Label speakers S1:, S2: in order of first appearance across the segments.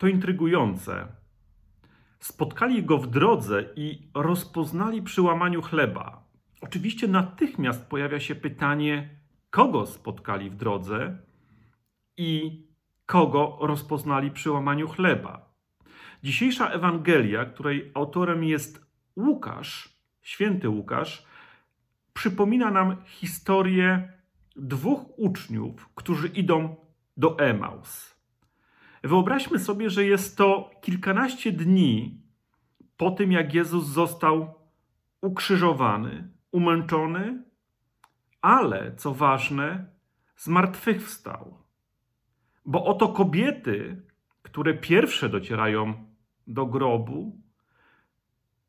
S1: To intrygujące. Spotkali go w drodze i rozpoznali przy łamaniu chleba. Oczywiście natychmiast pojawia się pytanie, kogo spotkali w drodze i kogo rozpoznali przy łamaniu chleba. Dzisiejsza Ewangelia, której autorem jest Łukasz, święty Łukasz, przypomina nam historię dwóch uczniów, którzy idą do Emaus. Wyobraźmy sobie, że jest to kilkanaście dni po tym, jak Jezus został ukrzyżowany, umęczony, ale co ważne, zmartwychwstał. Bo oto kobiety, które pierwsze docierają do grobu,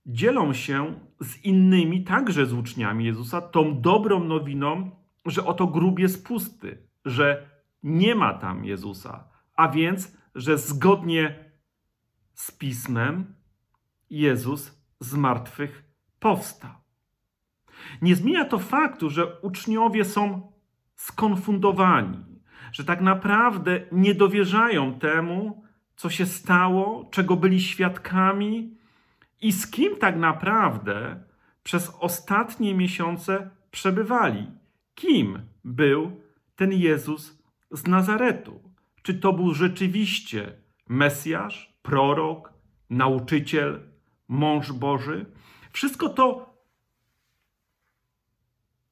S1: dzielą się z innymi, także z uczniami Jezusa, tą dobrą nowiną, że oto grób jest pusty, że nie ma tam Jezusa, a więc, że zgodnie z pismem Jezus z martwych powstał. Nie zmienia to faktu, że uczniowie są skonfundowani, że tak naprawdę nie dowierzają temu, co się stało, czego byli świadkami i z kim tak naprawdę przez ostatnie miesiące przebywali. Kim był ten Jezus z Nazaretu? Czy to był rzeczywiście Mesjasz, prorok, nauczyciel, mąż Boży? Wszystko to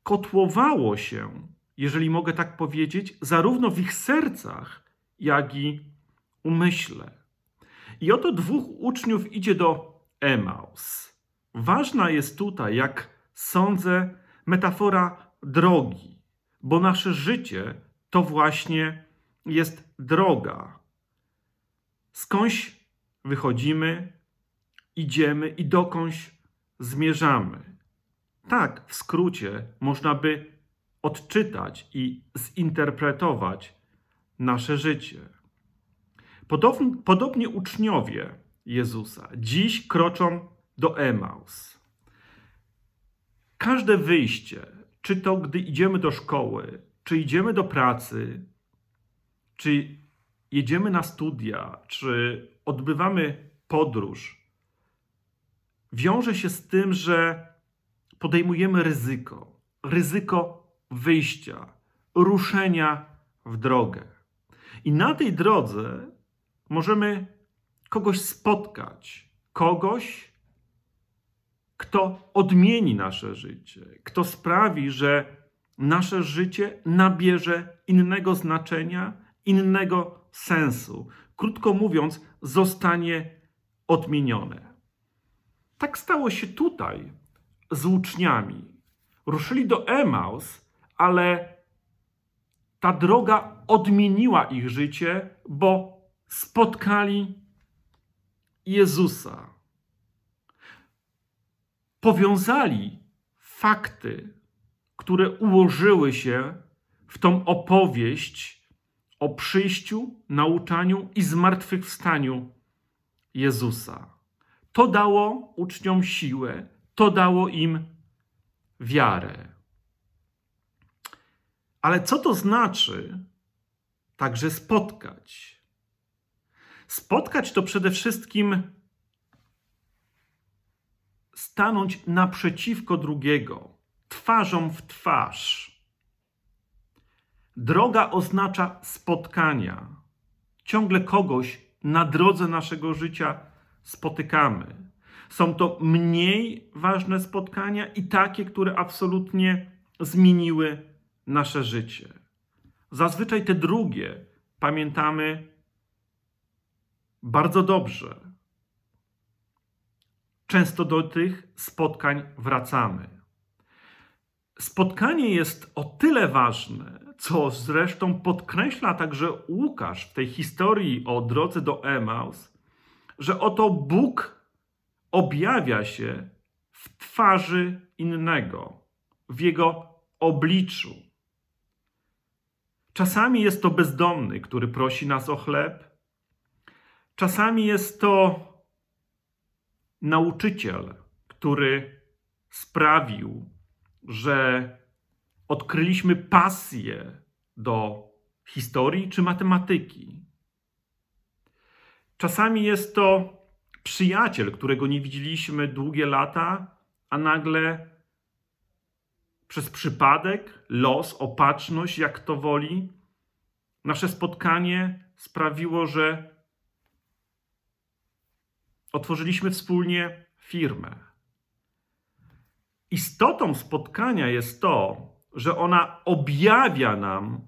S1: kotłowało się, jeżeli mogę tak powiedzieć, zarówno w ich sercach, jak i umyśle. I oto dwóch uczniów idzie do Emaus. Ważna jest tutaj, jak sądzę, metafora drogi, bo nasze życie to właśnie jest droga. Skądś wychodzimy, idziemy i dokądś zmierzamy. Tak, w skrócie, można by odczytać i zinterpretować nasze życie. Podobnie, uczniowie Jezusa dziś kroczą do Emaus. Każde wyjście, czy to gdy idziemy do szkoły, czy idziemy do pracy, czy jedziemy na studia, czy odbywamy podróż, wiąże się z tym, że podejmujemy ryzyko. Ryzyko wyjścia, ruszenia w drogę. I na tej drodze możemy kogoś spotkać, kogoś, kto odmieni nasze życie, kto sprawi, że nasze życie nabierze innego znaczenia, innego sensu. Krótko mówiąc, zostanie odmienione. Tak stało się tutaj z uczniami. Ruszyli do Emaus, ale ta droga odmieniła ich życie, bo spotkali Jezusa. Powiązali fakty, które ułożyły się w tą opowieść o przyjściu, nauczaniu i zmartwychwstaniu Jezusa. To dało uczniom siłę, to dało im wiarę. Ale co to znaczy także spotkać? Spotkać to przede wszystkim stanąć naprzeciwko drugiego, twarzą w twarz. Droga oznacza spotkania. Ciągle kogoś na drodze naszego życia spotykamy. Są to mniej ważne spotkania i takie, które absolutnie zmieniły nasze życie. Zazwyczaj te drugie pamiętamy bardzo dobrze. Często do tych spotkań wracamy. Spotkanie jest o tyle ważne, co zresztą podkreśla także Łukasz w tej historii o drodze do Emaus, że oto Bóg objawia się w twarzy innego, w jego obliczu. Czasami jest to bezdomny, który prosi nas o chleb. Czasami jest to nauczyciel, który sprawił, że odkryliśmy pasję do historii czy matematyki. Czasami jest to przyjaciel, którego nie widzieliśmy długie lata, a nagle przez przypadek, los, opatrzność, jak to woli, nasze spotkanie sprawiło, że otworzyliśmy wspólnie firmę. Istotą spotkania jest to, że ona objawia nam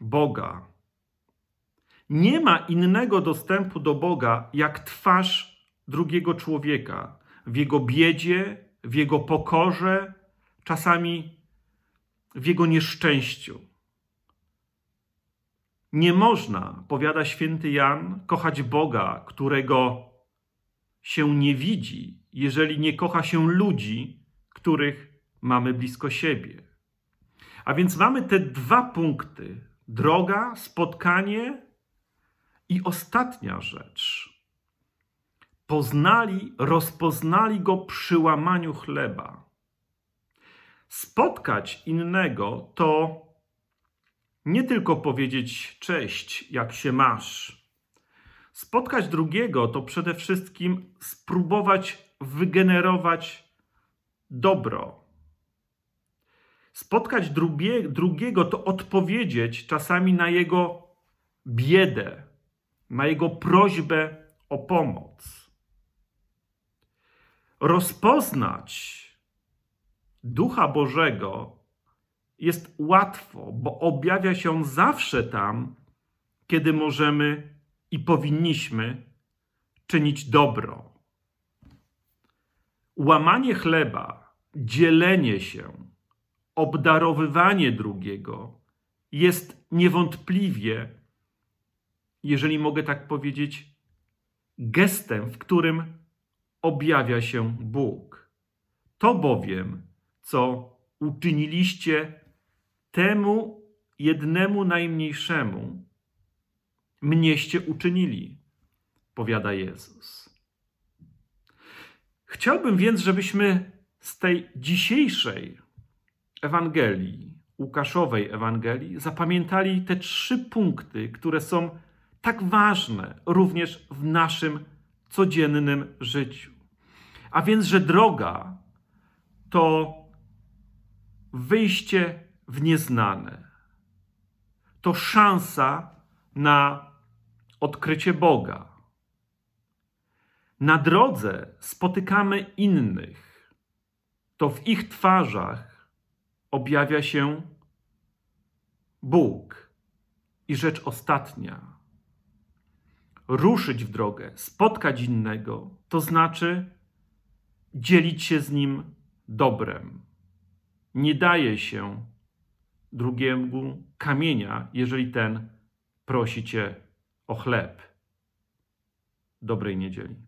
S1: Boga. Nie ma innego dostępu do Boga jak twarz drugiego człowieka w jego biedzie, w jego pokorze, czasami w jego nieszczęściu. Nie można, powiada święty Jan, kochać Boga, którego się nie widzi, jeżeli nie kocha się ludzi, których mamy blisko siebie. A więc mamy te dwa punkty: droga, spotkanie i ostatnia rzecz. Poznali, rozpoznali go przy łamaniu chleba. Spotkać innego to nie tylko powiedzieć cześć, jak się masz. Spotkać drugiego to przede wszystkim spróbować wygenerować dobro. Spotkać drugie, drugiego to odpowiedzieć czasami na jego biedę, na jego prośbę o pomoc. Rozpoznać Ducha Bożego jest łatwo, bo objawia się zawsze tam, kiedy możemy i powinniśmy czynić dobro. Łamanie chleba, dzielenie się, obdarowywanie drugiego jest niewątpliwie, jeżeli mogę tak powiedzieć, gestem, w którym objawia się Bóg. To bowiem co uczyniliście temu jednemu najmniejszemu, mnieście uczynili, powiada Jezus. Chciałbym więc, żebyśmy z tej dzisiejszej Ewangelii, Łukaszowej Ewangelii, zapamiętali te trzy punkty, które są tak ważne również w naszym codziennym życiu. A więc, że droga to wyjście w nieznane. To szansa na odkrycie Boga. Na drodze spotykamy innych. To w ich twarzach objawia się Bóg. I rzecz ostatnia. Ruszyć w drogę, spotkać innego, to znaczy dzielić się z nim dobrem nie daje się drugiemu kamienia, jeżeli ten prosi cię o chleb. Dobrej niedzieli.